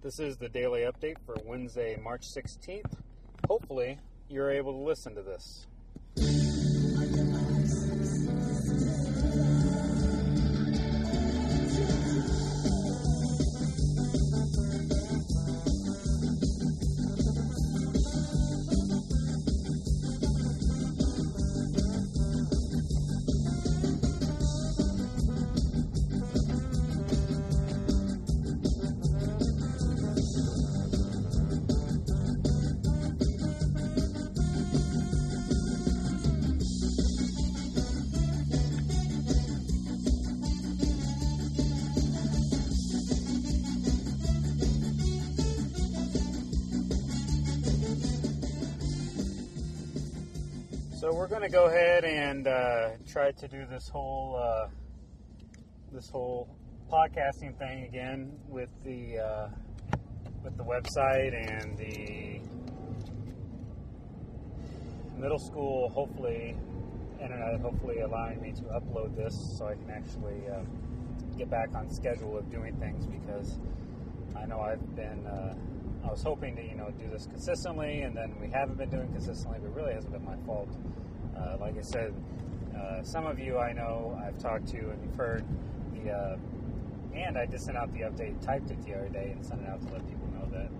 This is the daily update for Wednesday, March 16th. Hopefully, you're able to listen to this. So we're going to go ahead and uh, try to do this whole uh, this whole podcasting thing again with the uh, with the website and the middle school. Hopefully, internet hopefully allowing me to upload this so I can actually uh, get back on schedule of doing things because I know I've been. I was hoping to, you know, do this consistently, and then we haven't been doing consistently, but really hasn't been my fault. Uh, like I said, uh, some of you I know I've talked to and you've heard the, uh, and I just sent out the update, typed it the other day, and sent it out to let people know that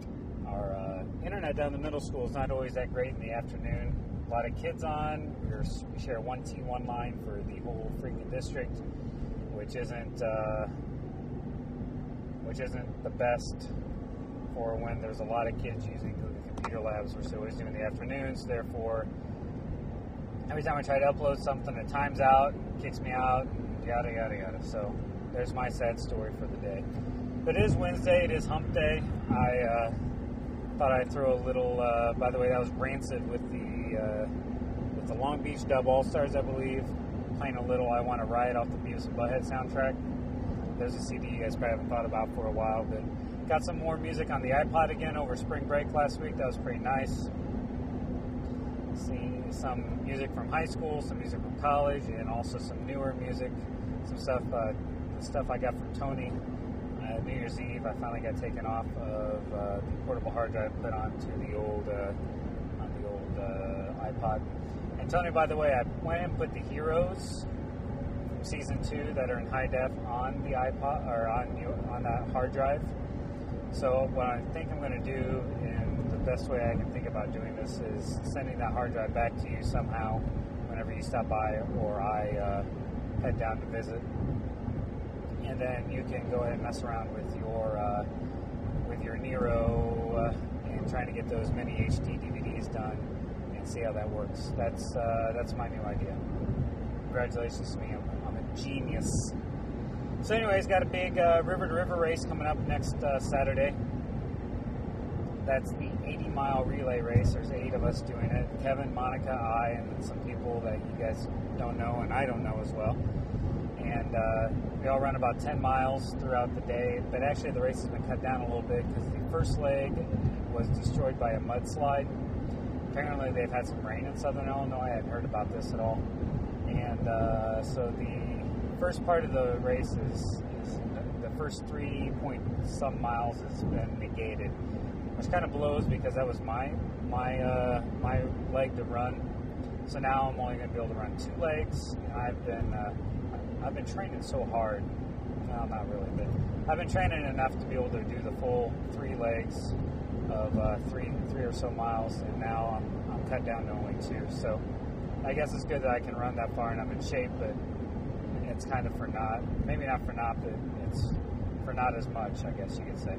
our uh, internet down the middle school is not always that great in the afternoon. A lot of kids on. We're, we share one T1 line for the whole freaking district, which isn't uh, which isn't the best for when there's a lot of kids using Google Computer Labs, which they always do in the afternoons. Therefore, every time I try to upload something, it times out, kicks me out, yada yada yada. So there's my sad story for the day. But it is Wednesday. It is Hump Day. I uh, thought I'd throw a little. Uh, by the way, that was Rancid with the uh, with the Long Beach Dub All Stars, I believe. Playing a little "I Want to Riot" off the Beavis and Butthead soundtrack. There's a CD you guys probably haven't thought about for a while, but got some more music on the iPod again over spring break last week. That was pretty nice. See some music from high school, some music from college, and also some newer music. Some stuff, uh, stuff I got from Tony. Uh, New Year's Eve, I finally got taken off of uh, the portable hard drive, put onto the old uh, on the old uh, iPod. And Tony, by the way, I went and put the Heroes from season two that are in high def on the iPod or on on that hard drive. So what I think I'm going to do, and the best way I can think about doing this is sending that hard drive back to you somehow whenever you stop by or I uh, head down to visit, and then you can go ahead and mess around with your uh, with your Nero uh, and trying to get those mini HD DVDs done and see how that works. That's uh, that's my new idea. Congratulations to me, I'm, I'm a genius. So, anyways, got a big uh, river to river race coming up next uh, Saturday. That's the 80 mile relay race. There's eight of us doing it Kevin, Monica, I, and some people that you guys don't know and I don't know as well. And uh, we all run about 10 miles throughout the day. But actually, the race has been cut down a little bit because the first leg was destroyed by a mudslide. Apparently, they've had some rain in southern Illinois. I hadn't heard about this at all. And uh, so the first part of the race is, is the first three point some miles has been negated, which kind of blows because that was my my uh, my leg to run. So now I'm only going to be able to run two legs, I've been uh, I've been training so hard. No, not really, but I've been training enough to be able to do the full three legs of uh, three three or so miles, and now I'm I'm cut down to only two. So I guess it's good that I can run that far and I'm in shape, but it's kind of for not, maybe not for not, but it's for not as much, I guess you could say.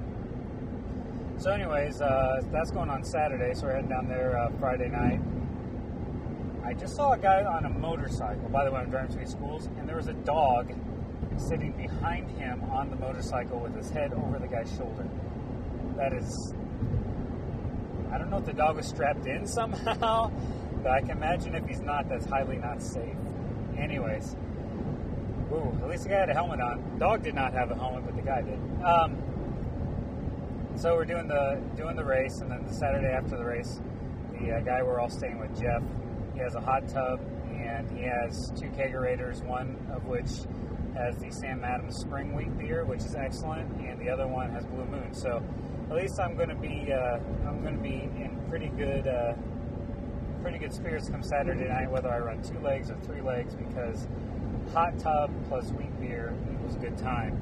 So, anyways, uh, that's going on Saturday, so we're heading down there uh, Friday night. I just saw a guy on a motorcycle. By the way, I'm driving between schools, and there was a dog sitting behind him on the motorcycle with his head over the guy's shoulder. That is, I don't know if the dog was strapped in somehow, but I can imagine if he's not, that's highly not safe. Anyways, Ooh, at least the guy had a helmet on. Dog did not have a helmet, but the guy did. Um, so we're doing the doing the race, and then the Saturday after the race, the uh, guy we're all staying with, Jeff, he has a hot tub and he has two kegerators, one of which has the Sam Adams Spring Wheat beer, which is excellent, and the other one has Blue Moon. So at least I'm going to be uh, I'm going to be in pretty good uh, pretty good spirits come Saturday night, whether I run two legs or three legs, because hot tub plus wheat beer equals a good time.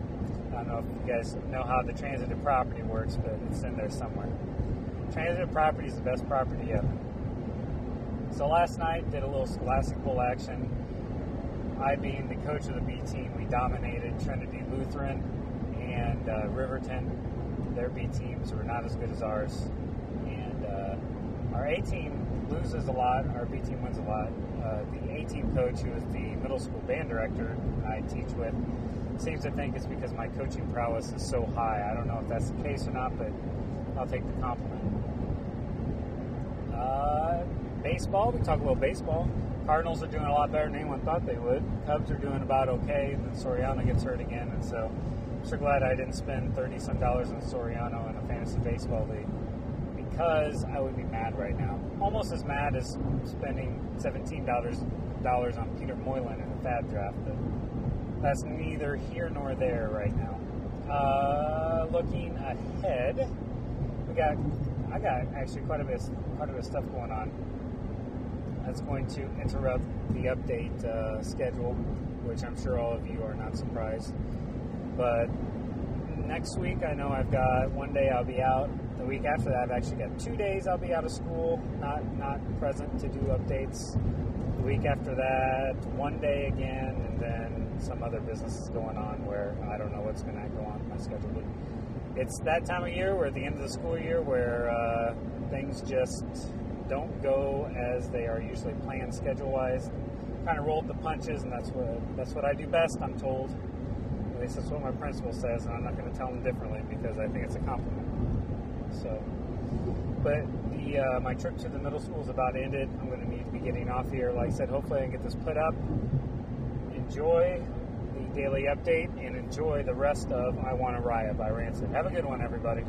I don't know if you guys know how the transitive property works, but it's in there somewhere. Transitive property is the best property ever. So last night did a little Scholastic Bowl action. I, being the coach of the B team, we dominated Trinity Lutheran and uh, Riverton. Their B teams were not as good as ours, and uh, our A team loses a lot. Our B team wins a lot. Uh, the A team coach, who is the middle school band director I teach with, seems to think it's because my coaching prowess is so high. I don't know if that's the case or not, but I'll take the compliment. Uh, baseball, we talk a little baseball. Cardinals are doing a lot better than anyone thought they would. Cubs are doing about okay, and then Soriano gets hurt again, and so I'm sure glad I didn't spend 30 some dollars on Soriano in a fantasy baseball league because I would be mad right now. Almost as mad as spending $17 on Peter Moylan in a FAAB draft, but that's neither here nor there right now. Uh, looking ahead, we got I got actually quite a bit quite a bit of stuff going on. That's going to interrupt the update uh, schedule, which I'm sure all of you are not surprised. But next week, I know I've got one day I'll be out. The week after that, I've actually got two days I'll be out of school, not not present to do updates. The week after that, one day again, and then some other businesses going on where I don't know what's going to go on my schedule. But it's that time of year, we're at the end of the school year, where uh, things just don't go as they are usually planned schedule wise. Kind of rolled the punches, and that's what that's what I do best. I'm told. At least that's what my principal says, and I'm not going to tell him differently because I think it's a compliment. So, but the uh, my trip to the middle school is about ended. I'm going to need to be getting off here. Like I said, hopefully I can get this put up. Enjoy the daily update and enjoy the rest of I Want to Riot by Rancid. Have a good one, everybody.